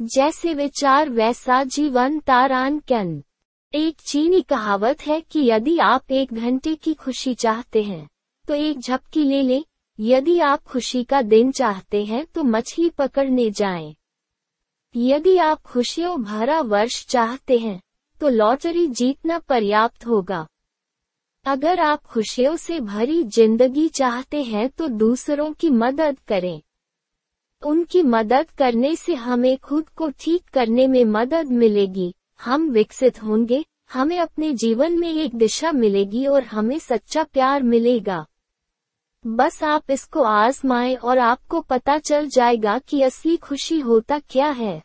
जैसे विचार वैसा जीवन तारान कन। एक चीनी कहावत है कि यदि आप एक घंटे की खुशी चाहते हैं तो एक झपकी ले लें। यदि आप खुशी का दिन चाहते हैं तो मछली पकड़ने जाएँ। यदि आप खुशियों भरा वर्ष चाहते हैं तो लॉटरी जीतना पर्याप्त होगा। अगर आप खुशियों से भरी ज़िंदगी चाहते हैं तो दूसरों की मदद करें। उनकी मदद करने से हमें खुद को ठीक करने में मदद मिलेगी। हम विकसित होंगे, हमें अपने जीवन में एक दिशा मिलेगी और हमें सच्चा प्यार मिलेगा। बस आप इसको आजमाएँ और आपको पता चल जाएगा कि असली खुशी होता क्या है।